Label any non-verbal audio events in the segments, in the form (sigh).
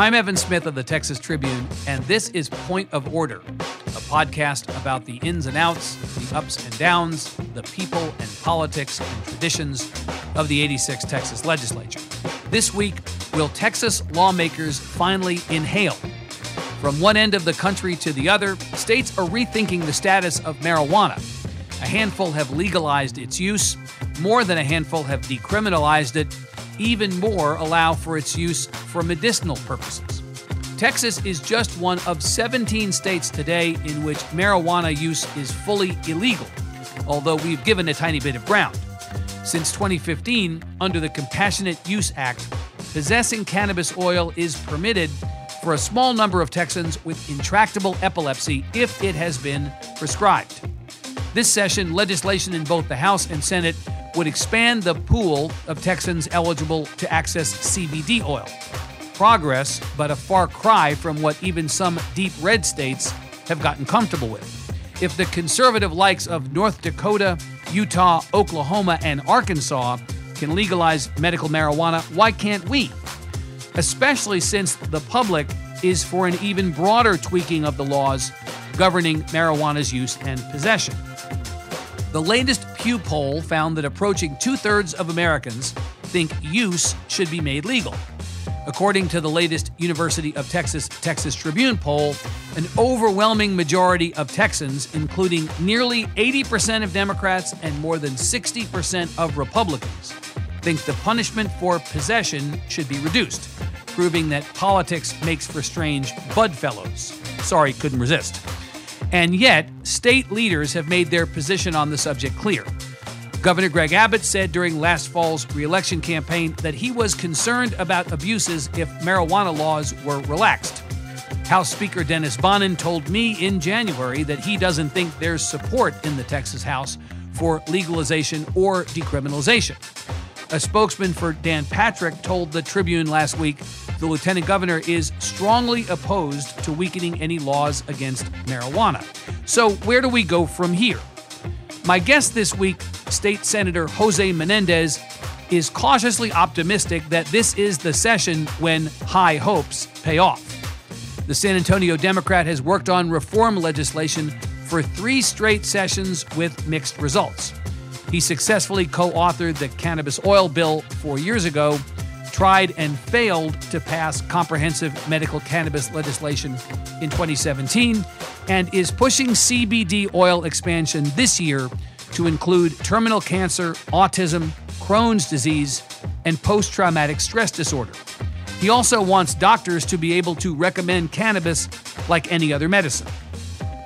I'm Evan Smith of the Texas Tribune, and this is Point of Order, a podcast about the ins and outs, the ups and downs, the people and politics and traditions of the 86 Texas legislature. This week, will Texas lawmakers finally inhale? From one end of the country to the other, states are rethinking the status of marijuana. A handful have legalized its use, more than a handful have decriminalized it, even more allow for its use for medicinal purposes. Texas is just one of 17 states today in which marijuana use is fully illegal, although we've given a tiny bit of ground. Since 2015, under the Compassionate Use Act, possessing cannabis oil is permitted for a small number of Texans with intractable epilepsy if it has been prescribed. This session, legislation in both the House and Senate would expand the pool of Texans eligible to access CBD oil. Progress, but a far cry from what even some deep red states have gotten comfortable with. If the conservative likes of North Dakota, Utah, Oklahoma, and Arkansas can legalize medical marijuana, why can't we? Especially since the public is for an even broader tweaking of the laws governing marijuana's use and possession. The latest Pew poll found that approaching two thirds of Americans think use should be made legal. According to the latest University of Texas Texas Tribune poll, an overwhelming majority of Texans, including nearly 80% of Democrats and more than 60% of Republicans, think the punishment for possession should be reduced, proving that politics makes for strange budfellows. Sorry, couldn't resist. And yet, state leaders have made their position on the subject clear. Governor Greg Abbott said during last fall's reelection campaign that he was concerned about abuses if marijuana laws were relaxed. House Speaker Dennis Bonnen told me in January that he doesn't think there's support in the Texas House for legalization or decriminalization. A spokesman for Dan Patrick told the Tribune last week the lieutenant governor is strongly opposed to weakening any laws against marijuana. So, where do we go from here? My guest this week, State Senator Jose Menendez, is cautiously optimistic that this is the session when high hopes pay off. The San Antonio Democrat has worked on reform legislation for three straight sessions with mixed results. He successfully co authored the cannabis oil bill four years ago tried and failed to pass comprehensive medical cannabis legislation in 2017 and is pushing CBD oil expansion this year to include terminal cancer, autism, Crohn's disease, and post traumatic stress disorder. He also wants doctors to be able to recommend cannabis like any other medicine.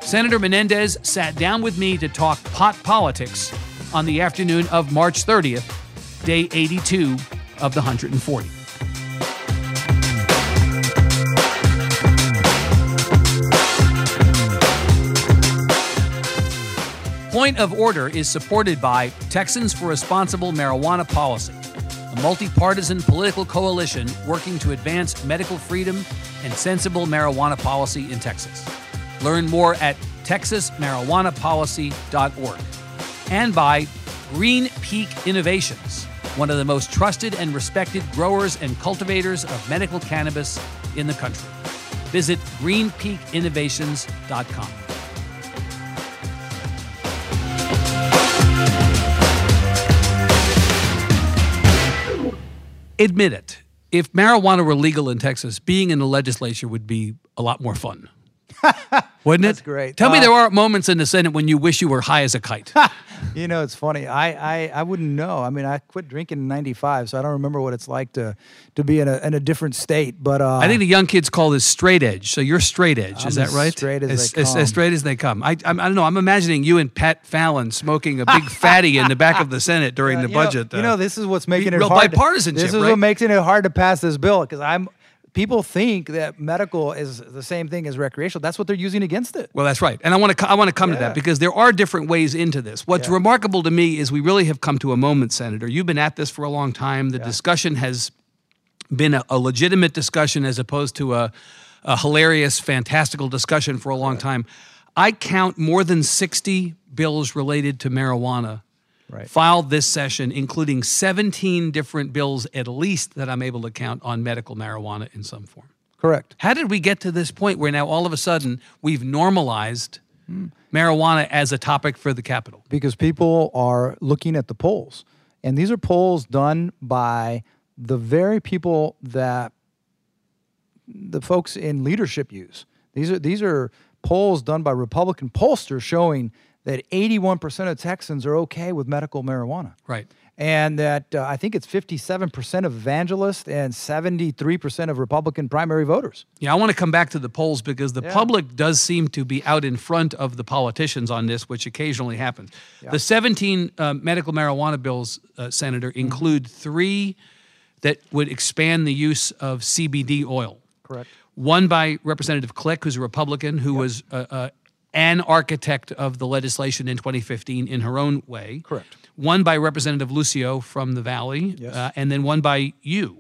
Senator Menendez sat down with me to talk pot politics on the afternoon of March 30th, day 82 of the 140. Point of Order is supported by Texans for Responsible Marijuana Policy, a multi-partisan political coalition working to advance medical freedom and sensible marijuana policy in Texas. Learn more at texasmarijuanapolicy.org. And by Green Peak Innovations one of the most trusted and respected growers and cultivators of medical cannabis in the country. Visit greenpeakinnovations.com. Admit it. If marijuana were legal in Texas, being in the legislature would be a lot more fun. (laughs) Wouldn't it? That's great. Tell uh, me there aren't moments in the Senate when you wish you were high as a kite. (laughs) you know, it's funny. I, I, I wouldn't know. I mean, I quit drinking in '95, so I don't remember what it's like to to be in a, in a different state. But uh, I think the young kids call this straight edge. So you're straight edge. I'm is that right? Straight as, as, they come. As, as straight as they come. I, I, I, don't know. I'm imagining you and Pat Fallon smoking a big fatty in the back of the Senate during the you budget. Know, uh, you know, this is what's making it real hard. bipartisanship. this is right? what makes it hard to pass this bill because I'm people think that medical is the same thing as recreational. That's what they're using against it. Well, that's right. And I want to I want to come yeah. to that because there are different ways into this. What's yeah. remarkable to me is we really have come to a moment, Senator. You've been at this for a long time. The yeah. discussion has been a, a, legitimate discussion as opposed to a, a hilarious, fantastical discussion for a long right. time. I count more than 60 bills related to marijuana right. filed this session, including 17 different bills at least that I'm able to count on medical marijuana in some form. Correct. How did we get to this point where now all of a sudden we've normalized hmm. marijuana as a topic for the Capitol? because people are looking at the polls. And these are polls done by the very people that the folks in leadership use. These are these are polls done by Republican pollsters showing that 81% of Texans are okay with medical marijuana. Right. And that uh, I think it's 57% of evangelists and 73% of Republican primary voters. Yeah, I want to come back to the polls because the public does seem to be out in front of the politicians on this, which occasionally happens. The 17 uh, medical marijuana bills, uh, Senator, Mm-hmm. include three that would expand the use of CBD oil. Correct. One by Representative Klick, who's a Republican, who was uh, uh, an architect of the legislation in 2015 in her own way. Correct. One by Representative Lucio from the Valley, Yes. uh, and then one by you.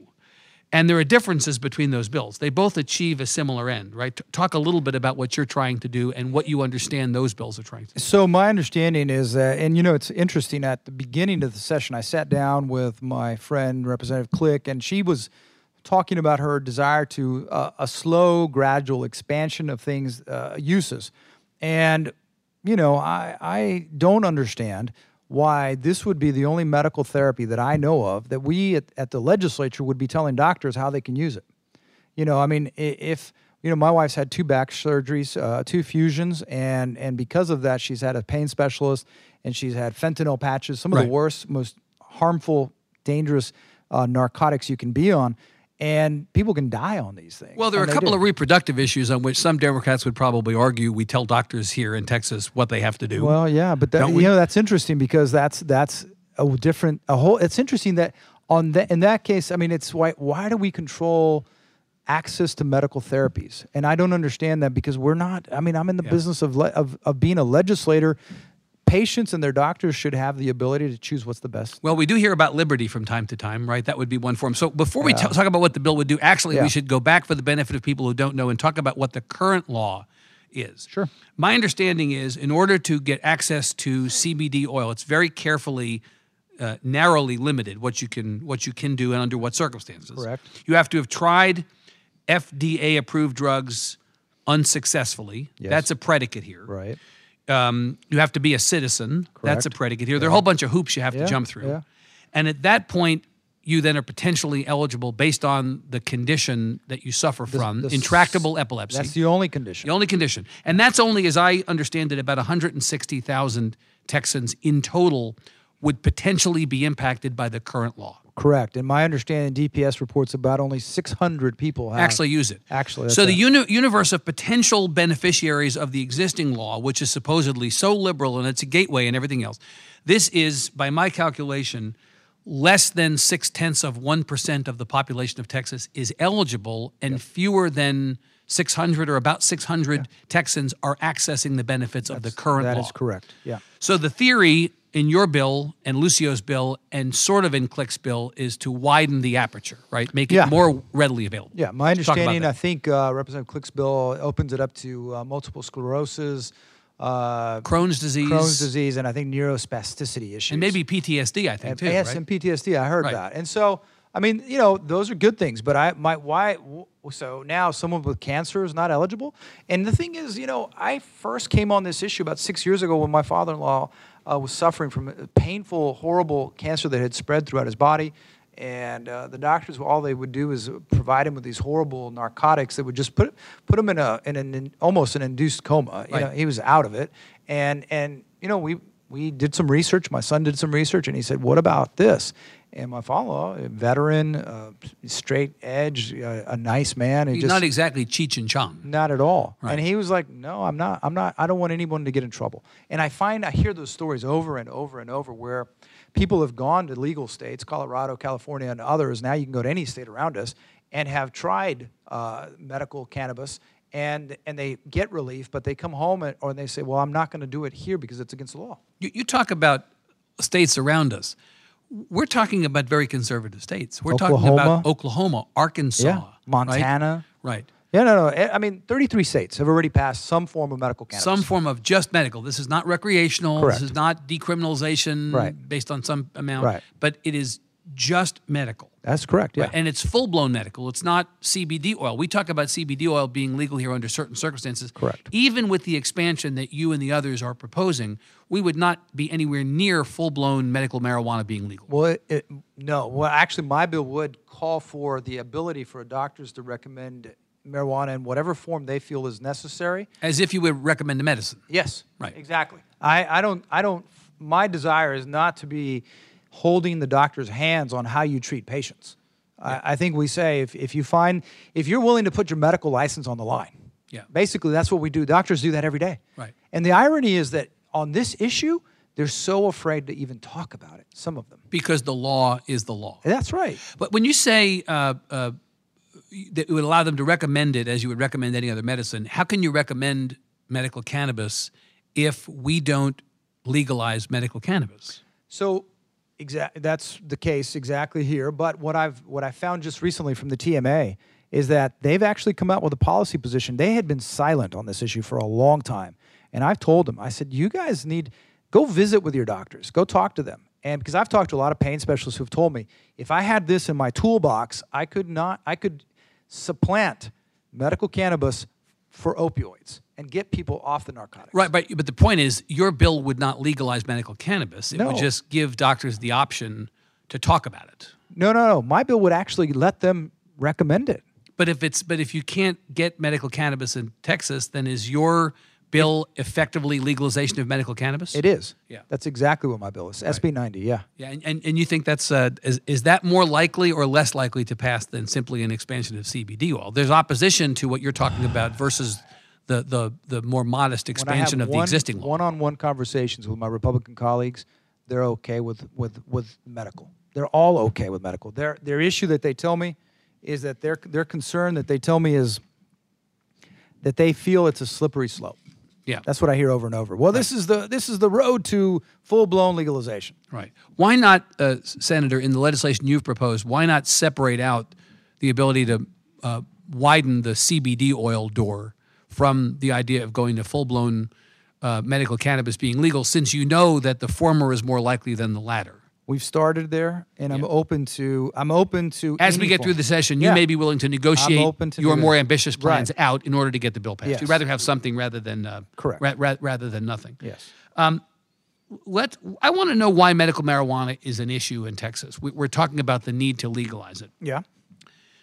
And there are differences between those bills. They both achieve a similar end, right? Talk a little bit about what you're trying to do and what you understand those bills are trying to do. So my understanding is that, and you know, it's interesting. At the beginning of the session, I sat down with my friend Representative Klick, and she was talking about her desire to uh, a slow, gradual expansion of things uh, uses, and you know, I I don't understand why this would be the only medical therapy that I know of that we at, at the legislature would be telling doctors how they can use it. You know, I mean, if you know, my wife's had two back surgeries, uh, two fusions, and and because of that, she's had a pain specialist, and she's had fentanyl patches, some of Right. the worst, most harmful, dangerous uh, narcotics you can be on, and people can die on these things. Well, there are a couple do. of reproductive issues on which some Democrats would probably argue we tell doctors here in Texas what they have to do. Well, yeah, but that, you know that's interesting because that's that's a different a whole. It's interesting that on that in that case, I mean, it's why why do we control access to medical therapies? And I don't understand that because we're not. I mean, I'm in the business of le- of of being a legislator. Patients and their doctors should have the ability to choose what's the best. Well, we do hear about liberty from time to time, right? That would be one form. So before we t- talk about what the bill would do, actually, Yeah. we should go back for the benefit of people who don't know and talk about what the current law is. Sure. My understanding is in order to get access to CBD oil, it's very carefully, uh, narrowly limited what you can what you can do and under what circumstances. Correct. You have to have tried FDA approved drugs unsuccessfully. Yes. That's a predicate here Right. Um, you have to be a citizen. That's a predicate here. There are a whole bunch of hoops you have Yeah, to jump through. yeah. And at that point, you then are potentially eligible based on the condition that you suffer from intractable epilepsy. That's the only condition. the only condition. And that's only, as I understand it, about 160,000 Texans in total would potentially be impacted by the current law. Correct. And my understanding, DPS reports about only 600 people have actually use it. Actually, so the uni- universe of potential beneficiaries of the existing law, which is supposedly so liberal and it's a gateway and everything else, this is, by my calculation, less than six tenths of one percent of the population of Texas is eligible, and fewer than 600 or about 600 Texans are accessing the benefits of the current That law. is correct. Yeah. So the theory in your bill and Lucio's bill and sort of in Klick's bill is to widen the aperture, right? Make it Yeah. more readily available. Yeah, my understanding. I think uh, Representative Klick's bill opens it up to uh, multiple sclerosis, uh, Crohn's disease, Crohn's disease, and I think neurospasticity issues. and maybe PTSD. I think And- too. yes, right? and PTSD. I heard Right. that. And so, I mean, you know, those are good things. But I, my, why? So now someone with cancer is not eligible. And the thing is, you know, I first came on this issue about six years ago when my father-in-law uh, was suffering from a painful, horrible cancer that had spread throughout his body. And uh, the doctors, all they would do is provide him with these horrible narcotics that would just put put him in a in an in, almost an induced coma. You Right. know, he was out of it. And and you know, we we did some research. My son did some research, and he said, "What about this?" And my father, a veteran, uh, straight edge, uh, a nice man, He's just not exactly Cheech and Chong. not at all. Right. And he was like, "No, I'm not. I'm not. I don't want anyone to get in trouble." And I find I hear those stories over and over and over where people have gone to legal states, Colorado, California, and others. Now you can go to any state around us and have tried uh, medical cannabis. And, and they get relief, but they come home and, or they say, "Well, I'm not going to do it here because it's against the law." You, you talk about states around us. We're talking about very conservative states. We're talking Oklahoma. about Oklahoma, Arkansas, Yeah. Montana. Right. Yeah, no, no. I I mean, 33 states have already passed some form of medical cannabis. Some form of just medical. This is not recreational. Correct. This is not decriminalization Right. based on some amount. Right. But it is just medical. That's correct. Yeah. And it's full blown medical. It's not CBD oil. We talk about CBD oil being legal here under certain circumstances. Correct. Even with the expansion that you and the others are proposing, we would not be anywhere near full blown medical marijuana being legal. Well, it, it, no. Well, actually, my bill would call for the ability for doctors to recommend marijuana in whatever form they feel is necessary. As if you would recommend a medicine. Yes. Right. Exactly. I, I don't. I don't. My desire is not to be holding the doctor's hands on how you treat patients. I, I think we say if, if you find if you're willing to put your medical license on the line. Yeah. Basically, that's what we do. Doctors do that every day. Right. And the irony is that on this issue, they're so afraid to even talk about it. Some of them. Because the law is the law. That's right. But when you say uh, uh, that it would allow them to recommend it as you would recommend any other medicine, how can you recommend medical cannabis if we don't legalize medical cannabis? So exactly that's the case exactly here. But what I've what I found just recently from the TMA is that they've actually come out with a policy position. They had been silent on this issue for a long time. And I've told them, I said, you guys need go visit with your doctors, go talk to them. And because I've talked to a lot of pain specialists who've told me, if I had this in my toolbox, I could not, I could supplant medical cannabis for opioids and get people off the narcotics. Right, but but the point is, your bill would not legalize medical cannabis. It would just give doctors the option to talk about it. No, no, no. My bill would actually let them recommend it. But if it's but if you can't get medical cannabis in Texas, then is your bill effectively legalization of medical cannabis? It is. Yeah. That's exactly what my bill is. SB 90, yeah. Yeah, and, and, and you think that's uh, is, is that more likely or less likely to pass than simply an expansion of CBD oil? There's opposition to what you're talking about versus the the, the more modest When I have expansion of the existing law. One-on-one conversations with my Republican colleagues, they're okay with, with, with medical. They're all okay with medical. Their, their issue that they tell me is that their, their concern that they tell me is that they feel it's a slippery slope. yeah, That's what I hear over and over. Well, this is the this is the road to full-blown legalization. right. Why not, uh, Senator, in the legislation you've proposed, why not separate out the ability to uh, widen the CBD oil door from the idea of going to full blown uh, medical cannabis being legal, since you know that the former is more likely than the latter? We've started there, and I'm open to I'm open to As we get form. through the session, you Yeah. may be willing to negotiate to your more ambitious plans Right. out in order to get the bill passed. Yes. You'd rather have something rather than uh, Correct. ra- ra- rather than nothing. Yes. Let I want to know why medical marijuana is an issue in Texas. We, we're talking about the need to legalize it. Yeah.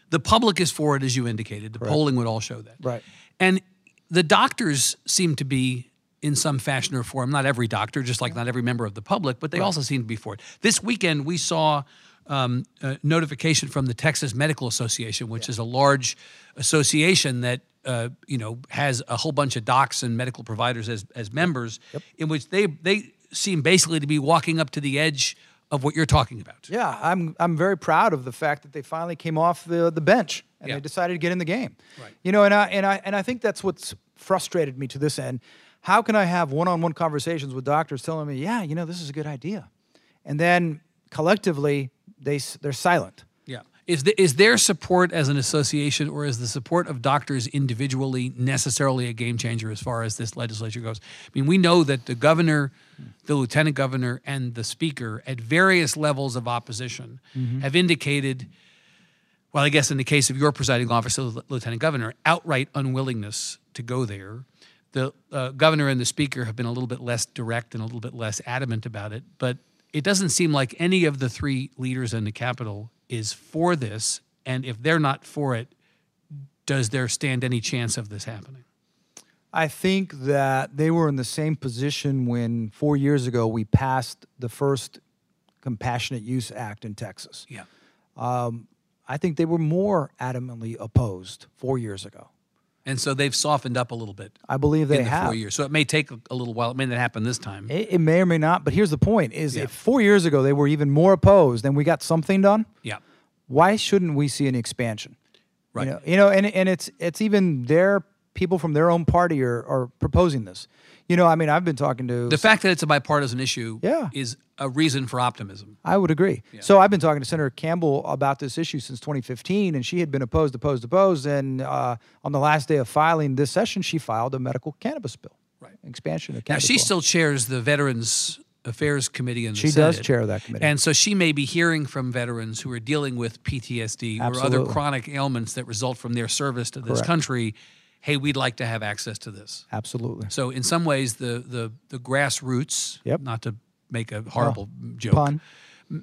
The public is for it, as you indicated. The polling would all show that. Right. And the doctors seem to be in some fashion or form, not every doctor, just like not every member of the public, but they also seem to be for it. This weekend, we saw um, a notification from the Texas Medical Association, which is a large association that uh, you know has a whole bunch of docs and medical providers as as members, in which they they seem basically to be walking up to the edge of what you're talking about. Yeah, I'm I'm very proud of the fact that they finally came off the the bench and Yeah. they decided to get in the game. Right. You know, and I and I and I think that's what's frustrated me to this end. How can I have one-on-one conversations with doctors telling me, "Yeah, you know, this is a good idea," and then collectively they they're silent. Is, the, is their support as an association or is the support of doctors individually necessarily a game changer as far as this legislature goes? I mean, we know that the governor, the lieutenant governor, and the speaker at various levels of opposition have indicated, well, I guess in the case of your presiding officer, the lieutenant governor, outright unwillingness to go there. The uh, governor and the speaker have been a little bit less direct and a little bit less adamant about it, but it doesn't seem like any of the three leaders in the Capitol is for this. And if they're not for it, does there stand any chance of this happening? I think that they were in the same position when 4 years ago we passed the first compassionate use act in Texas. Yeah. Um, I think they were more adamantly opposed 4 years ago. And so they've softened up a little bit I believe they in the have. four years. So it may take a, a little while. It may not happen this time. It, it may or may not, but here's the point: is Yeah. if four years ago they were even more opposed, and we got something done, yeah. why shouldn't we see an expansion? Right. You know, you know, and and it's it's even their people from their own party are, are proposing this. You know, I mean, I've been talking to. The fact that it's a bipartisan issue Yeah. is a reason for optimism. I would agree. So I've been talking to Senator Campbell about this issue since 2015, and she had been opposed, opposed, opposed. And uh, on the last day of filing this session, she filed a medical cannabis bill, Right. Expansion of Now, she law. still chairs the Veterans Affairs Committee in the She Senate. does chair that committee. And so she may be hearing from veterans who are dealing with PTSD or other chronic ailments that result from their service to this Correct. country. Hey, we'd like to have access to this. Absolutely. So in some ways, the the the grassroots, Yep. not to make a horrible joke, Pun.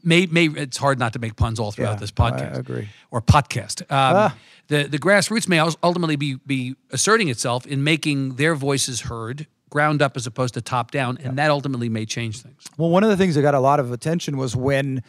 May, may it's hard not to make puns all throughout Yeah, this I podcast. agree. Or podcast. Um, Ah. The the grassroots may ultimately be be asserting itself in making their voices heard, ground up as opposed to top down, and that ultimately may change things. Well, one of the things that got a lot of attention was when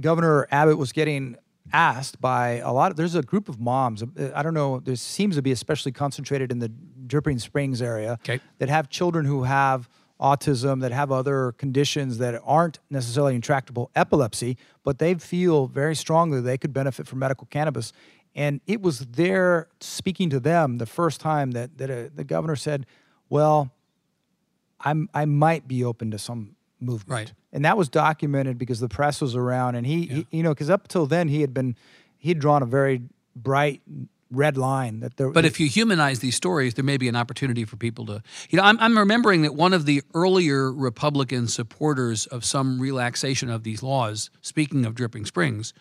Governor Abbott was getting asked by a lot of there's a group of moms uh, i don't know there seems to be especially concentrated in the dripping springs area Okay. that have children who have autism that have other conditions that aren't necessarily intractable epilepsy but they feel very strongly they could benefit from medical cannabis and it was there speaking to them the first time that, that uh the governor said well I'm I might be open to some movement. Right. And that was documented because the press was around and he, he you know, because up till then he had been he had drawn a very bright red line that there But if you humanize these stories, there may be an opportunity for people to. You know, I'm, I'm remembering that one of the earlier Republican supporters of some relaxation of these laws, speaking of Dripping Springs,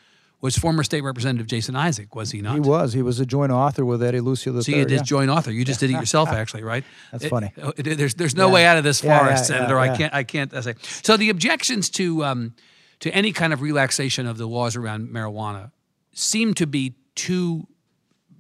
was former State Representative Jason Isaac, was he not? he was he was a joint author with Eddie Lucio III. So you did yeah. joint author. You just did it (laughs) yourself, actually, right? That's It- funny. it- there's there's no Yeah. way out of this forest, yeah, Senator. I can't I can't I say. So the objections to um, to any kind of relaxation of the laws around marijuana seem to be two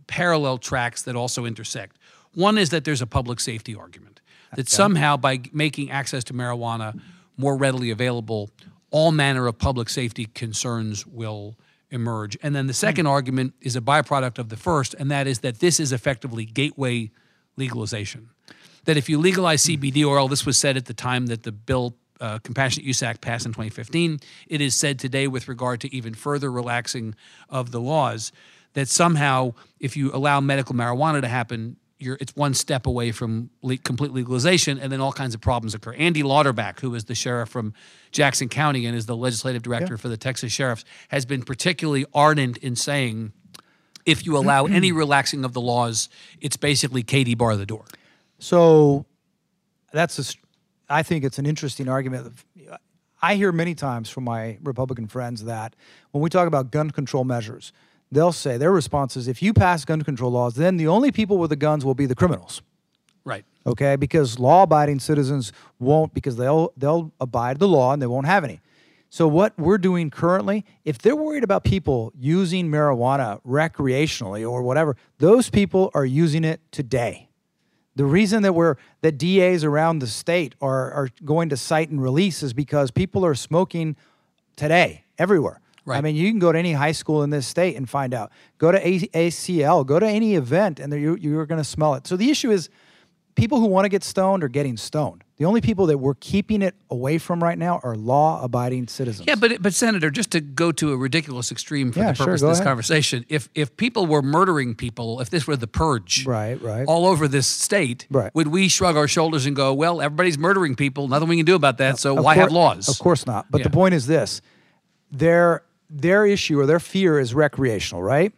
parallel tracks that also intersect. One is that there's a public safety argument that somehow by making access to marijuana more readily available, all manner of public safety concerns will emerge. And then the second argument is a byproduct of the first, and that is that this is effectively gateway legalization. That if you legalize CBD oil, this was said at the time that the bill uh, Compassionate Use Act passed in 2015. It is said today with regard to even further relaxing of the laws that somehow, if you allow medical marijuana to happen, you're, it's one step away from le- complete legalization, and then all kinds of problems occur. Andy Louderback, who is the sheriff from Jackson County and is the legislative director for the Texas Sheriffs, has been particularly ardent in saying if you allow (clears throat) any relaxing of the laws, it's basically Katie bar the door. So that's a, I think it's an interesting argument. I hear many times from my Republican friends that when we talk about gun control measures, they'll say their response is if you pass gun control laws, then the only people with the guns will be the criminals. Right. Okay, because law-abiding citizens won't because they'll they'll abide the law and they won't have any. So what we're doing currently, if they're worried about people using marijuana recreationally or whatever, those people are using it today. The reason that we're that DAs around the state are are going to cite and release is because people are smoking today everywhere. I mean, you can go to any high school in this state and find out. Go to ACL, go to any event, and you're, you're going to smell it. So the issue is, people who want to get stoned are getting stoned. The only people that we're keeping it away from right now are law-abiding citizens. Yeah, but but Senator, just to go to a ridiculous extreme for Yeah, the purpose go of this ahead. conversation, if if people were murdering people, if this were the purge, Right, right. all over this state, Right. would we shrug our shoulders and go, "Well, everybody's murdering people, nothing we can do about that, so Of why have laws?" Of course not. But the point is this: their their issue or their fear is recreational, right?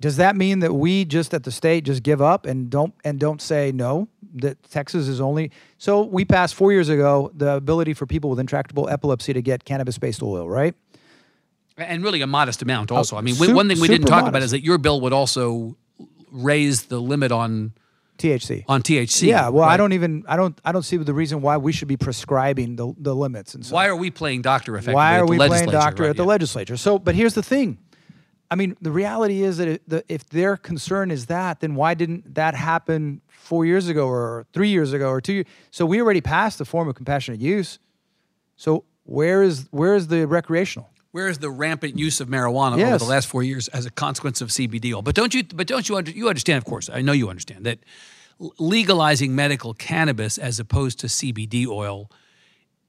Does that mean that we just at the state just give up and don't and don't say no? That Texas is only so we passed four years ago the ability for people with intractable epilepsy to get cannabis-based oil, right? and really a modest amount. Also, oh, I mean, one thing we didn't talk about is that your bill would also raise the limit on THC. on THC. yeah, well, I don't even I don't I don't see the reason why we should be prescribing the the limits and so. Why are we playing doctor effectively? Why are we playing doctor right? at the Yeah. legislature? So, but here's the thing. I mean, the reality is that the, if their concern is that, then why didn't that happen four years ago or three years ago or two years? So we already passed the form of compassionate use. So where is where is the recreational? Where is the rampant use of marijuana over the last four years as a consequence of CBD oil? But don't you? But don't you? Under, you understand? Of course, I know you understand that legalizing medical cannabis as opposed to CBD oil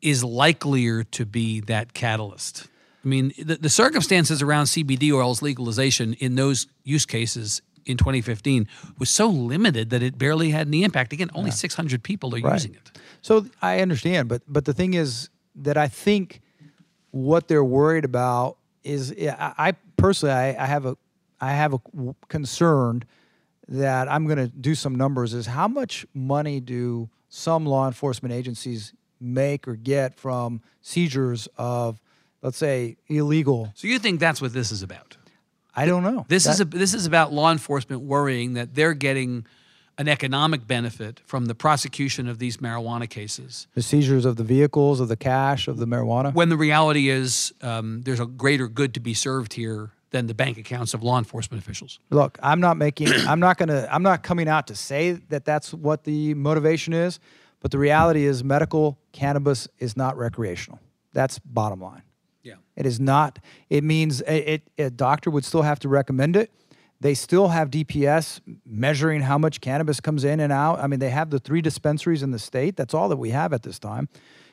is likelier to be that catalyst. I mean, the, the circumstances around CBD oil's legalization in those use cases in 2015 was so limited that it barely had any impact. Again, only 600 people are using it. So I understand, but but the thing is that I think what they're worried about is I, I personally I, I have a I have a concern that I'm going to do some numbers is how much money do some law enforcement agencies make or get from seizures of, let's say, illegal. So you think that's what this is about? I don't know. This That- is a, this is about law enforcement worrying that they're getting an economic benefit from the prosecution of these marijuana cases, the seizures of the vehicles, of the cash, of the marijuana. when the reality is um, there's a greater good to be served here than the bank accounts of law enforcement officials. Look, I'm not making. (coughs) I'm not gonna. I'm not coming out to say that that's what the motivation is, but the reality is, medical cannabis is not recreational. That's bottom line. Yeah. It is not. It means it, a doctor would still have to recommend it. They still have DPS measuring how much cannabis comes in and out. I mean, they have the three dispensaries in the state. That's all that we have at this time.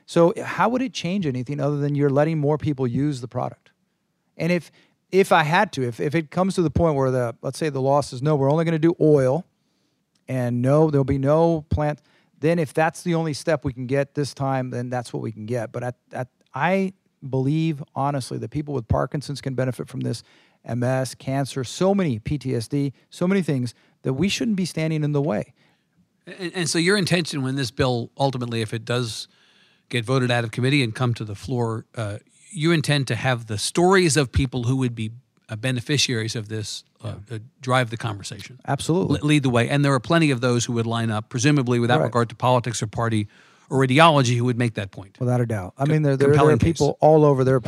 So, how would it change anything other than you're letting more people use the product? And if if I had to, if, if it comes to the point where the let's say the law says no, we're only going to do oil, and no, there'll be no plant. Then if that's the only step we can get this time, then that's what we can get. But at, at, I believe honestly that people with Parkinson's can benefit from this, MS, cancer, so many PTSD, so many things that we shouldn't be standing in the way. And, and so your intention when this bill ultimately, if it does get voted out of committee and come to the floor, uh, you intend to have the stories of people who would be uh, beneficiaries of this uh, uh, drive the conversation, Absolutely. le- lead the way. And there are plenty of those who would line up, presumably without Right. regard to politics or party or ideology, who would make that point. Without a doubt. I mean, there, there, there are compelling case. people all over. There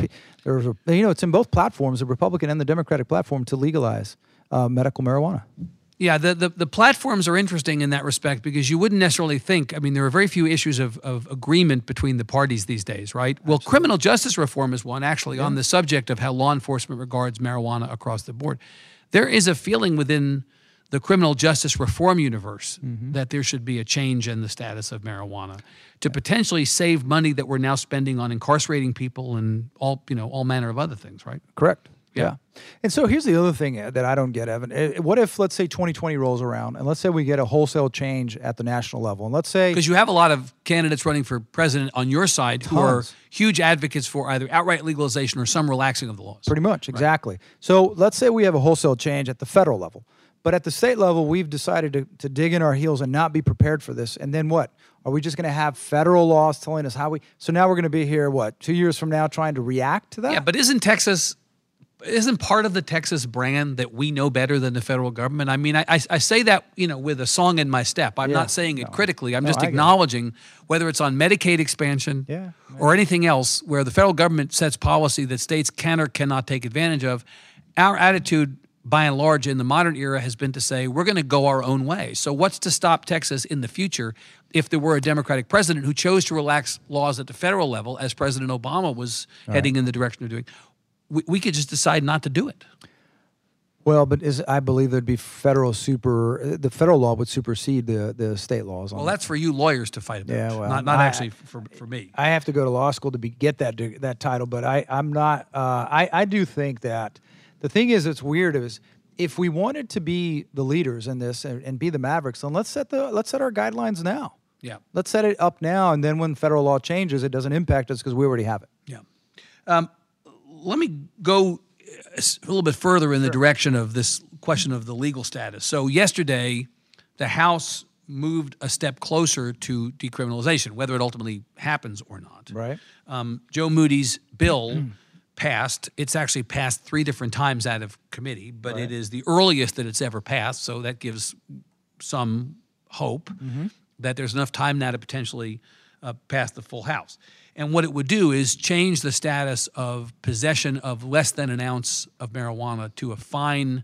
there's a, you know, it's in both platforms, the Republican and the Democratic platform, to legalize uh, medical marijuana. Yeah, the, the, the platforms are interesting in that respect because you wouldn't necessarily think. I mean, there are very few issues of, of agreement between the parties these days, right? Well, criminal justice reform is one, actually, on the subject of how law enforcement regards marijuana across the board. There is a feeling within the criminal justice reform universe that there should be a change in the status of marijuana to potentially save money that we're now spending on incarcerating people and all, you know, all manner of other things, right? Correct. Yeah. Yeah. And so here's the other thing uh, that I don't get, Evan. Uh, What if, let's say, 2020 rolls around, and let's say we get a wholesale change at the national level, and let's say Because you have a lot of candidates running for president on your side who are huge advocates for either outright legalization or some relaxing of the laws. Pretty much, exactly. So let's say we have a wholesale change at the federal level, but at the state level, we've decided to, to dig in our heels and not be prepared for this. And then what? Are we just going to have federal laws telling us how we? So now we're going to be here, what, two years from now, trying to react to that? Yeah, but isn't Texas isn't part of the Texas brand that we know better than the federal government? I mean, I, I, I say that you know with a song in my step. I'm Yeah. not saying it critically. I'm No, just I get it. acknowledging whether it's on Medicaid expansion Yeah, or anything else where the federal government sets policy that states can or cannot take advantage of. Our attitude, by and large, in the modern era has been to say we're going to go our own way. So, what's to stop Texas in the future if there were a Democratic president who chose to relax laws at the federal level, as President Obama was heading in the direction of doing? We, we could just decide not to do it. Well, but is I believe there'd be federal super. The federal law would supersede the the state laws. On Well, that. that's for you lawyers to fight about, Yeah, well, not, not I- actually for, for me. I have to go to law school to be get that that title, but I I'm not. Uh, I I do think that the thing is, it's weird is if we wanted to be the leaders in this and, and be the mavericks, then let's set the let's set our guidelines now. Yeah. Let's set it up now, and then when federal law changes, it doesn't impact us because we already have it. Yeah. Um, let me go a little bit further in the direction of this question of the legal status. So, yesterday, the House moved a step closer to decriminalization, whether it ultimately happens or not. Right. Um, Joe Moody's bill (clears throat) passed. It's actually passed three different times out of committee, but it is the earliest that it's ever passed. So that gives some hope that there's enough time now to potentially uh, pass the full House. And what it would do is change the status of possession of less than an ounce of marijuana to a fine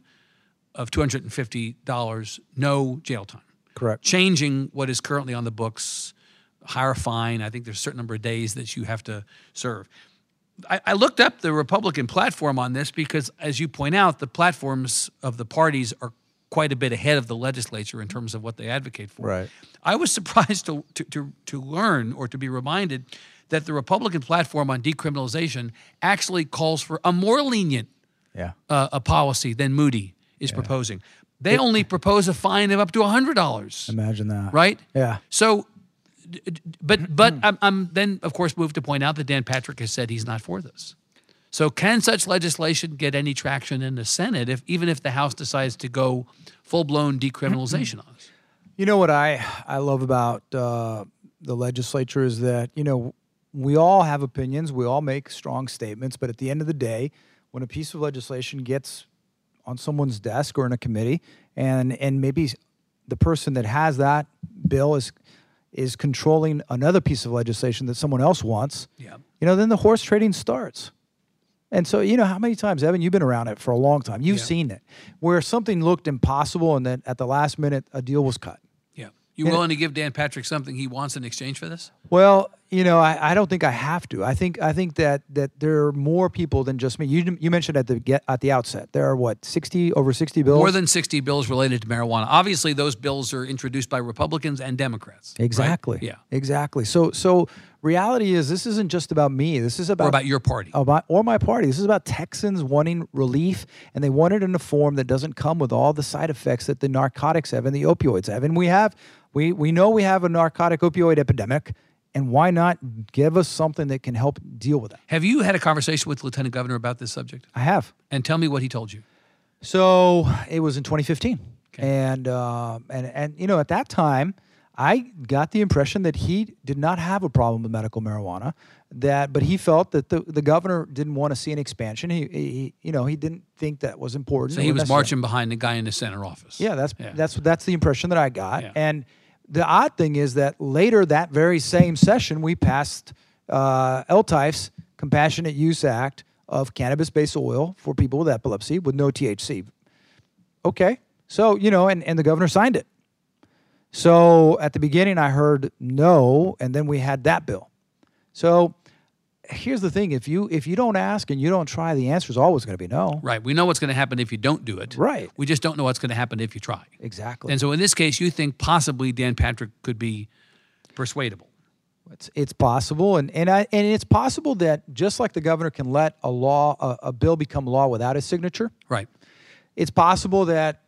of $250, no jail time Correct. changing what is currently on the books, higher fine. I think there's a certain number of days that you have to serve. I, I looked up the Republican platform on this because, as you point out, the platforms of the parties are quite a bit ahead of the legislature in terms of what they advocate for. Right. I was (laughs) surprised to, to, to, to learn or to be reminded that the Republican platform on decriminalization actually calls for a more lenient Yeah. uh, a policy than Moody is proposing. They only propose a fine of up to $100 Imagine that. right? Yeah. So, but mm-hmm. but mm. I'm, I'm then of course moved to point out that Dan Patrick has said he's not for this. So, can such legislation get any traction in the Senate if even if the House decides to go full blown decriminalization mm-hmm. on us? You know what I I love about uh, the legislature is that you know we all have opinions, we all make strong statements, but at the end of the day, when a piece of legislation gets on someone's desk or in a committee, and and maybe the person that has that bill is is controlling another piece of legislation that someone else wants, Yeah. you know, then the horse trading starts. And so, you know, how many times, Evan, you've been around it for a long time. You've Yeah. seen it where something looked impossible and then at the last minute a deal was cut. You willing to give Dan Patrick something he wants in exchange for this? Well, you know, I, I don't think I have to. I think I think that that there are more people than just me. You you mentioned at the get at the outset there are what sixty over sixty bills. More than 60 bills related to marijuana. Obviously, those bills are introduced by Republicans and Democrats. right? exactly. Yeah. exactly. So so reality is this isn't just about me. This is about Or about your party. about or my party. This is about Texans wanting relief, and they want it in a form that doesn't come with all the side effects that the narcotics have and the opioids have. And we have, we we know we have a narcotic opioid epidemic, and why not give us something that can help deal with that? Have you had a conversation with Lieutenant Governor about this subject? I have. And tell me what he told you. So it was in 2015, and uh, and and you know at that time, I got the impression that he did not have a problem with medical marijuana. That, but he felt that the, the governor didn't want to see an expansion. He, he you know he didn't think that was important. So he was marching behind the guy in the center office. Yeah, that's Yeah. that's that's the impression that I got. Yeah. And the odd thing is that later that very same session, we passed uh, Eltife's Compassionate Use Act of cannabis-based oil for people with epilepsy with no THC. Okay, so you know, and and the governor signed it. So at the beginning, I heard no, and then we had that bill. So here's the thing: if you if you don't ask and you don't try, the answer is always going to be no. Right. We know what's going to happen if you don't do it. Right. We just don't know what's going to happen if you try. Exactly. And so in this case, you think possibly Dan Patrick could be persuadable. It's it's possible, and and I, and it's possible that just like the governor can let a law a, a bill become law without his signature, Right. it's possible that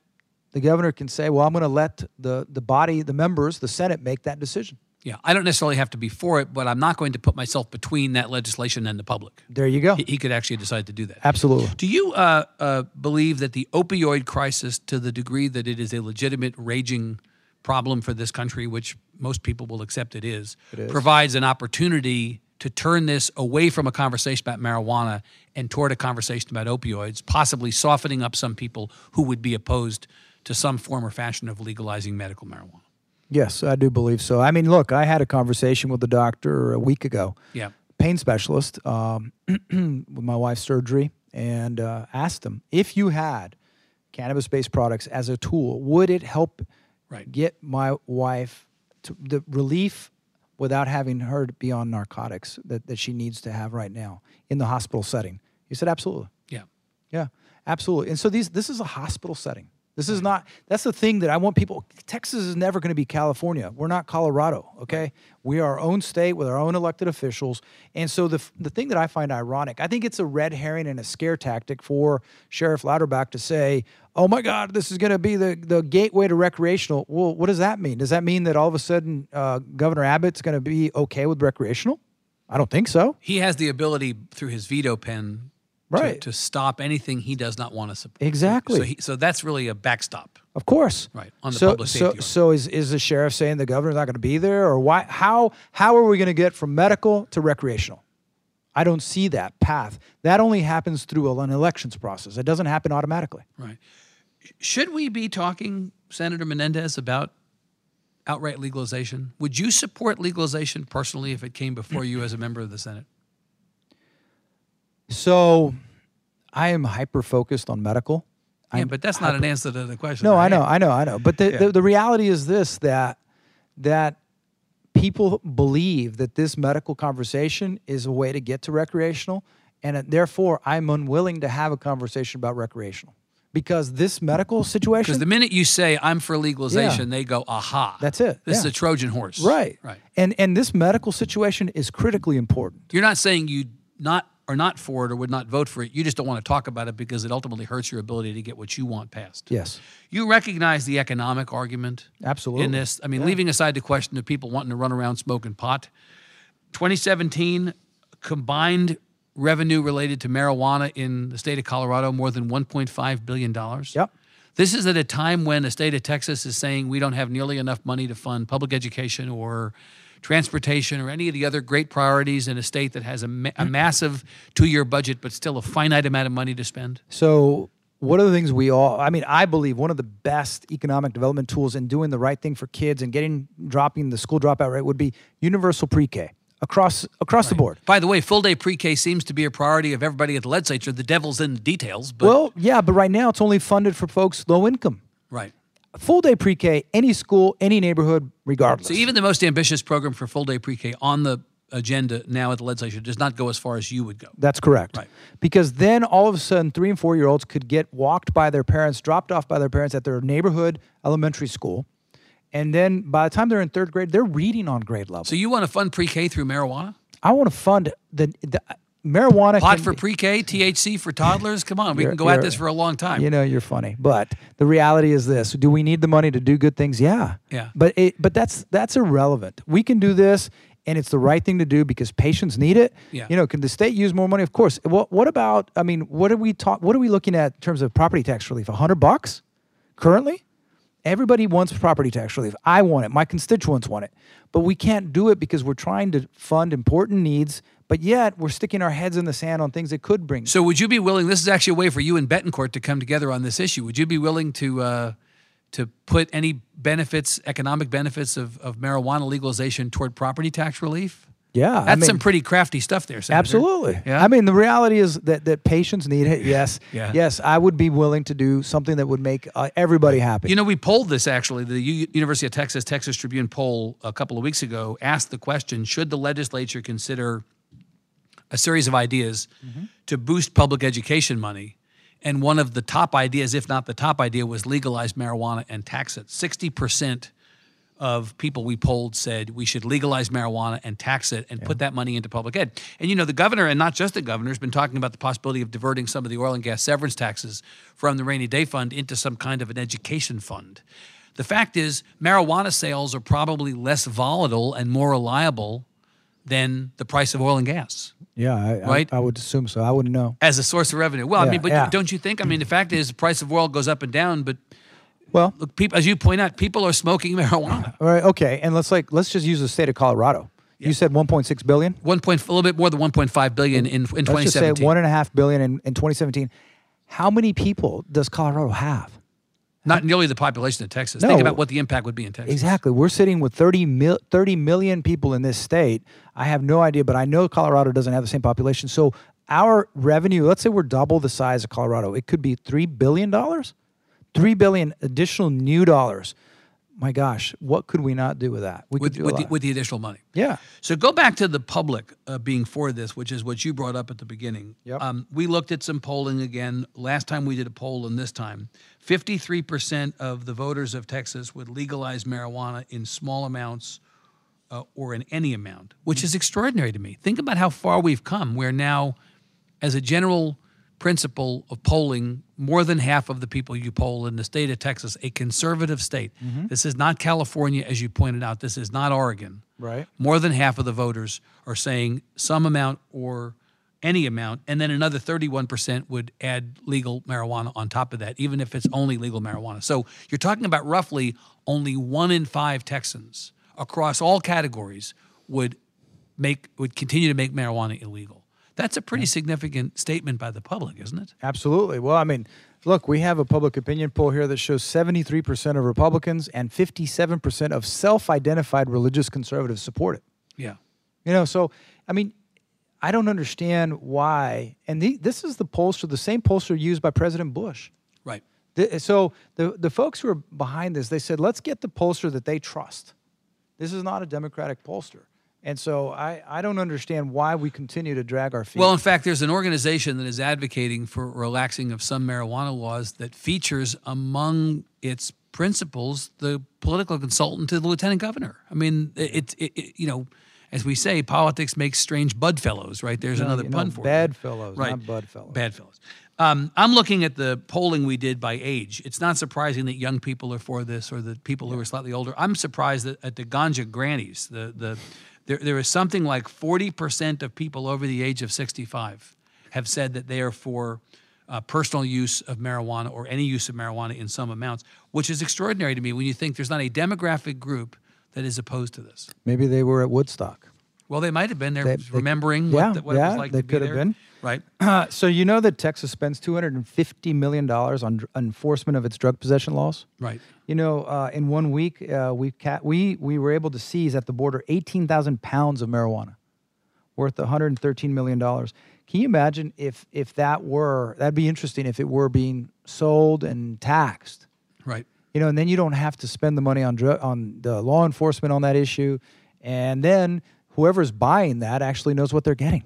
the governor can say, "Well, I'm going to let the the body, the members, the Senate make that decision." Yeah. I don't necessarily have to be for it, but I'm not going to put myself between that legislation and the public. There you go. He, he could actually decide to do that. Absolutely. Do you uh, uh, believe that the opioid crisis, to the degree that it is a legitimate, raging problem for this country, which most people will accept it is, is. provides an opportunity to turn this away from a conversation about marijuana and toward a conversation about opioids, possibly softening up some people who would be opposed to some form or fashion of legalizing medical marijuana? Yes, I do believe so. I mean, look, I had a conversation with the doctor a week ago. Yeah. pain specialist um, (clears throat) with my wife's surgery and uh, asked him if you had cannabis based products as a tool, would it help Right. get my wife to the relief without having her to be on narcotics that, that she needs to have right now in the hospital setting? He said, absolutely. Yeah. Yeah, absolutely. And so these this is a hospital setting. This is not that's the thing that I want people Texas is never going to be California. We're not Colorado, okay? We are our own state with our own elected officials. And so the the thing that I find ironic, I think it's a red herring and a scare tactic for Sheriff Louderback to say, "Oh my god, this is going to be the the gateway to recreational." Well, what does that mean? Does that mean that all of a sudden uh, Governor Abbott's going to be okay with recreational? I don't think so. He has the ability through his veto pen Right. to, to stop anything he does not want to support. Exactly. So, he, so that's really a backstop. Of course. Right, on the so, public so, safety order. so is is the sheriff saying the governor's not going to be there, or why? How how are we going to get from medical to recreational? I don't see that path. That only happens through an elections process. It doesn't happen automatically. Right. Should we be talking, Senator Menendez, about outright legalization? Would you support legalization personally if it came before you as a member of the Senate? So, I am hyper focused on medical. Yeah, I'm but that's not an answer to the question. No, I know, I know, I know. But the, the, the reality is this that that people believe that this medical conversation is a way to get to recreational, and therefore I'm unwilling to have a conversation about recreational because this medical situation. Because the minute you say I'm for legalization, they go, aha. That's it, This is a Trojan horse. right, Right. and and this medical situation is critically important. You're not saying you not are not for it or would not vote for it. You just don't want to talk about it because it ultimately hurts your ability to get what you want passed. Yes, You recognize the economic argument absolutely. in this. I mean, leaving aside the question of people wanting to run around smoking pot, 2017 combined revenue related to marijuana in the state of Colorado more than 1.5 billion dollars. Yep. This is at a time when the state of Texas is saying we don't have nearly enough money to fund public education or transportation, or any of the other great priorities in a state that has a, ma- a massive two year budget, but still a finite amount of money to spend? So one of the things we all i mean i believe one of the best economic development tools in doing the right thing for kids and getting dropping the school dropout rate would be universal pre-k across across the board By the way, full day pre K seems to be a priority of everybody at the legislature. The devil's in the details, but well yeah but right now it's only funded for folks low income right. Full day pre-k any school any neighborhood regardless So even the most ambitious program for full day pre K on the agenda now at the legislature does not go as far as you would go. That's correct. Right. Because then all of a sudden, three and four year olds could get walked by their parents, dropped off by their parents at their neighborhood elementary school. And then by the time they're in third grade, they're reading on grade level. So you want to fund pre K through marijuana? I want to fund the, the marijuana. Pot for be- pre K, THC for toddlers? Come on, we can go at this for a long time. You know, you're funny, but the reality is this: Do we need the money to do good things? Yeah. Yeah. But it, but that's that's irrelevant. We can do this, and it's the right thing to do because patients need it. Yeah. You know, can the state use more money? Of course. What what about? I mean, what are we talk? What are we looking at in terms of property tax relief? A hundred bucks currently. Everybody wants property tax relief. I want it. My constituents want it. But we can't do it because we're trying to fund important needs, but yet we're sticking our heads in the sand on things that could bring. So would you be willing? This is actually a way for you and Bettencourt to come together on this issue. Would you be willing to uh, to put any benefits, economic benefits of, of marijuana legalization toward property tax relief? yeah. That's I mean, some pretty crafty stuff there. Senator. Absolutely. Yeah? I mean, the reality is that that patients need it. Yes. (laughs) Yeah. Yes, I would be willing to do something that would make uh, everybody happy. You know, we polled this actually. The U- University of Texas Texas Tribune poll a couple of weeks ago asked the question: Should the legislature consider a series of ideas mm-hmm. to boost public education money? And one of the top ideas, if not the top idea, was legalize marijuana and tax it. Sixty percent of people we polled said we should legalize marijuana and tax it and put that money into public ed. And you know, the governor, and not just the governor, has been talking about the possibility of diverting some of the oil and gas severance taxes from the rainy day fund into some kind of an education fund. The fact is, marijuana sales are probably less volatile and more reliable than the price of oil and gas yeah, I, I- Right? I, would assume so. I wouldn't know. as a source of revenue. Well, I mean, but yeah. don't you think? I mean, the fact is, the price of oil goes up and down, but Well, look, people, as you point out, people are smoking (laughs) marijuana. all right, okay, and let's like let's just use the state of Colorado. You said 1.6 billion. One point, a little bit more than 1.5 billion in, in Let's just say one and a half billion in, in 2017. How many people does Colorado have? Not nearly the population of Texas. No. Think about what the impact would be in Texas. Exactly. We're sitting with 30, mil, 30 million people in this state. I have no idea, but I know Colorado doesn't have the same population. So our revenue, let's say we're double the size of Colorado, it could be $3 billion? 3 billion additional new dollars. My gosh, what could we not do with that? We With, could do a with, the, with the additional money. yeah. So go back to the public uh, being for this, which is what you brought up at the beginning. Yep. Um, we looked at some polling again. Last time we did a poll, and this time, 53% of the voters of Texas would legalize marijuana in small amounts uh, or in any amount, which is extraordinary to me. Think about how far we've come, where now, as a general principle of polling, more than half of the people you poll in the state of Texas, a conservative state, mm-hmm. this is not California, as you pointed out, this is not Oregon Right. more than half of the voters are saying some amount or any amount, and then another 31% would add legal marijuana on top of that, even if it's only legal marijuana. So you're talking about roughly only one in five Texans across all categories would make would continue to make marijuana illegal. That's a pretty significant statement by the public, isn't it? Absolutely. Well, I mean, look, we have a public opinion poll here that shows 73% of Republicans and 57% of self identified religious conservatives support it. Yeah. You know, so, I mean, I don't understand why. And the, this is the pollster, the same pollster used by President Bush. Right. The, so the, the folks who are behind this, they said, let's get the pollster that they trust. This is not a Democratic pollster. And so I, I don't understand why we continue to drag our feet. Well, in fact, there's an organization that is advocating for relaxing of some marijuana laws that features among its principles the political consultant to the lieutenant governor. I mean, it, it, it you know, as we say, politics makes strange budfellows, right? There's No, another you know, pun for it. bad fellows, right? not budfellows. Bad fellows. Um, I'm looking at the polling we did by age. It's not surprising that young people are for this or the people who are slightly older. I'm surprised that at the ganja grannies, the the there, there is something like 40% of people over the age of 65 have said that they are for uh, personal use of marijuana or any use of marijuana in some amounts, which is extraordinary to me when you think there's not a demographic group that is opposed to this? Maybe they were at Woodstock. Well, they might have been. They're They- they- remembering yeah, what, the, what it was like they to be could have there. been. Right. Uh, (clears throat) so you know that Texas spends two hundred and fifty million dollars on dr- enforcement of its drug possession laws. Right. You know, uh, in one week, uh, we ca- we we were able to seize at the border eighteen thousand pounds of marijuana, worth one hundred and thirteen million dollars. Can you imagine if if that were that'd be interesting if it were being sold and taxed? Right. you know, and then you don't have to spend the money on drug on the law enforcement on that issue, and then whoever's buying that actually knows what they're getting.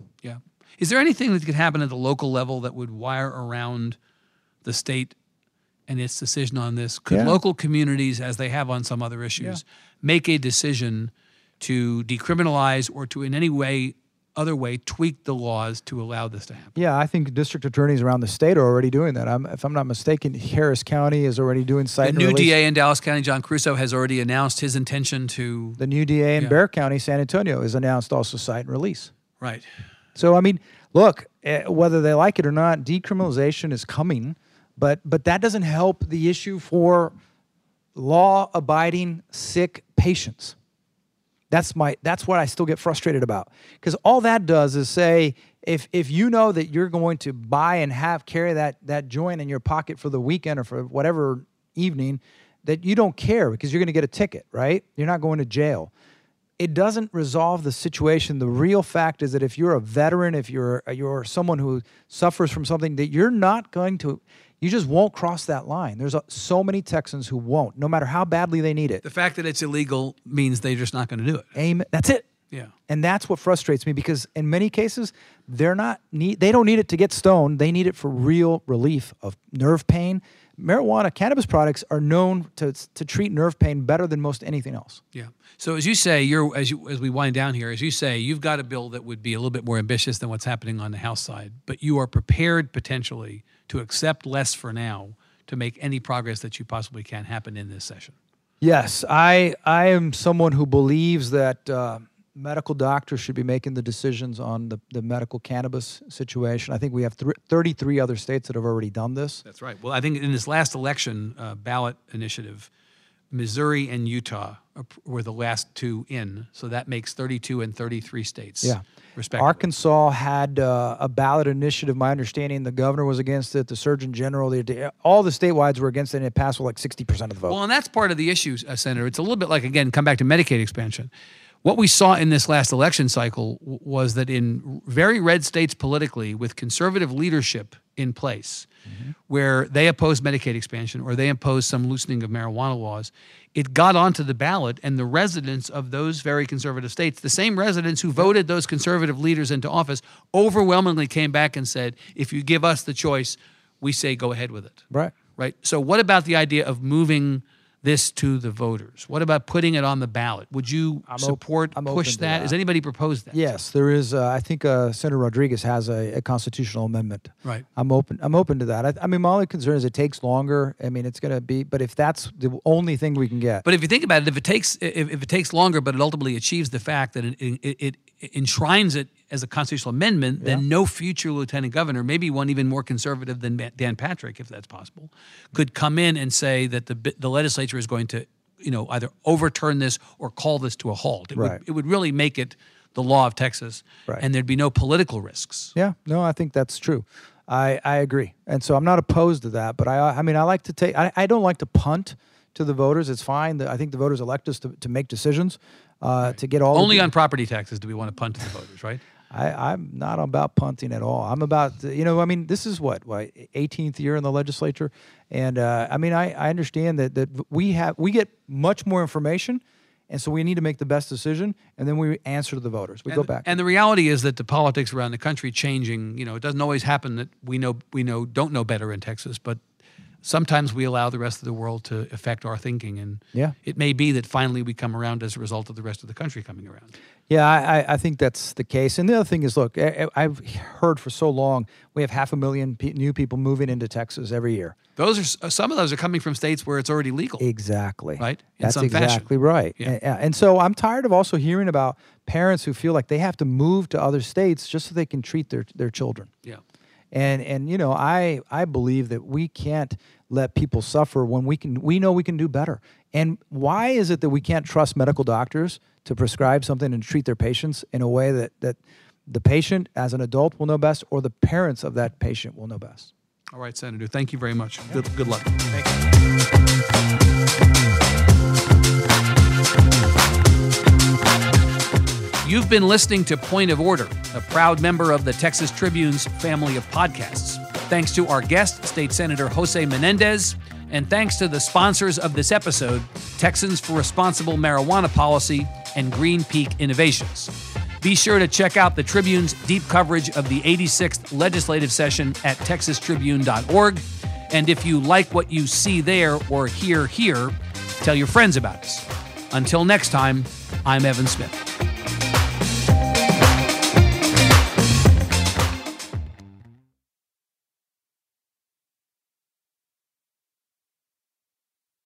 Yeah. Is there anything that could happen at the local level that would wire around the state and its decision on this? Could Yeah. local communities, as they have on some other issues, make a decision to decriminalize or to in any way, other way, tweak the laws to allow this to happen? Yeah, I think district attorneys around the state are already doing that. I'm, if I'm not mistaken, Harris County is already doing cite release. The new release. DA in Dallas County, John Creuzot, has already announced his intention to. The new DA in Yeah. Bexar County, San Antonio, has announced also cite and release. Right. So I mean, look, eh, whether they like it or not, decriminalization is coming, but but that doesn't help the issue for law-abiding sick patients. That's my that's what I still get frustrated about because all that does is say if if you know that you're going to buy and have carry that that joint in your pocket for the weekend or for whatever evening that you don't care because you're going to get a ticket, right? You're not going to jail it doesn't resolve the situation. The real fact is that if you're a veteran, if you're you're someone who suffers from something, that you're not going to, you just won't cross that line. There's a, so many Texans who won't, no matter how badly they need it. The fact that it's illegal means they're just not going to do it. Aim. That's it. Yeah. And that's what frustrates me because in many cases they're not need they don't need it to get stoned. They need it for real relief of nerve pain. Marijuana, cannabis products are known to to treat nerve pain better than most anything else. Yeah. So as you say, you're as you as we wind down here, as you say, you've got a bill that would be a little bit more ambitious than what's happening on the House side, but you are prepared potentially to accept less for now to make any progress that you possibly can happen in this session. Yes, I I am someone who believes that uh, medical doctors should be making the decisions on the, the medical cannabis situation. I think we have th- 33 other states that have already done this. That's right. Well, I think in this last election uh, ballot initiative, Missouri and Utah were the last two in, so that makes 32 and 33 states. Yeah. respectively. Arkansas had uh, a ballot initiative. My understanding, the governor was against it. The Surgeon General, the, all the statewides were against it, and it passed with like 60% of the vote. Well, and that's part of the issue, uh, Senator. It's a little bit like, again, come back to Medicaid expansion. What we saw in this last election cycle was that in very red states politically, with conservative leadership in place, mm-hmm. where they opposed Medicaid expansion or they imposed some loosening of marijuana laws, it got onto the ballot, and the residents of those very conservative states, the same residents who voted those conservative leaders into office, overwhelmingly came back and said, if you give us the choice, we say go ahead with it right. right? So, what about the idea of moving this to the voters? What about putting it on the ballot? Would you support, I'm push open to that? that. Has anybody proposed that? Yes, there is. Uh, I think uh, Senator Rodriguez has a, a constitutional amendment. Right. I'm open. I'm open to that. I, I mean, my only concern is it takes longer. I mean, it's going to be. But if that's the only thing we can get, But if you think about it, if it takes if, if it takes longer, but it ultimately achieves the fact that it, it, it enshrines it as a constitutional amendment, then no future lieutenant governor, maybe one even more conservative than Dan Patrick, if that's possible, could come in and say that the the legislature is going to, you know, either overturn this or call this to a halt. It Right. would it would really make it the law of Texas, Right. and there'd be no political risks. yeah, no, I think that's true. I, I agree, and so I'm not opposed to that. But I I mean, I like to take. I, I don't like to punt to the voters. It's fine. I think the voters elect us to, to make decisions, uh, to get all Only on property taxes do we want to punt to the voters, right? I, I'm not about punting at all. I'm about, you know, I mean, this is what, what 18th year in the legislature, and uh, I mean, I, I understand that that we have we get much more information, and so we need to make the best decision, and then we answer to the voters. We go back. And the reality is that the politics around the country changing. You know, it doesn't always happen that we know we know don't know better in Texas, but sometimes we allow the rest of the world to affect our thinking, and Yeah. it may be that finally we come around as a result of the rest of the country coming around. Yeah, I, I- think that's the case. And the other thing is, look, I, I've heard for so long we have half a million pe- new people moving into Texas every year. Those are uh, some of those are coming from states where it's already legal. Exactly. Right? In That's some fashion. exactly right. Yeah. And, and so I'm tired of also hearing about parents who feel like they have to move to other states just so they can treat their, their children. Yeah. And and you know, I I believe that we can't let people suffer when we can we know we can do better. And why is it that we can't trust medical doctors to prescribe something and treat their patients in a way that that the patient as an adult will know best or the parents of that patient will know best? All right, Senator. Thank you very much. Good, good luck. You've been listening to Point of Order, a proud member of the Texas Tribune's family of podcasts. Thanks to our guest, State Senator Jose Menendez, and thanks to the sponsors of this episode Texans for Responsible Marijuana Policy and Green Peak Innovations. Be sure to check out the Tribune's deep coverage of the 86th legislative session at texastribune.org. And if you like what you see there or hear here, tell your friends about us. Until next time, I'm Evan Smith.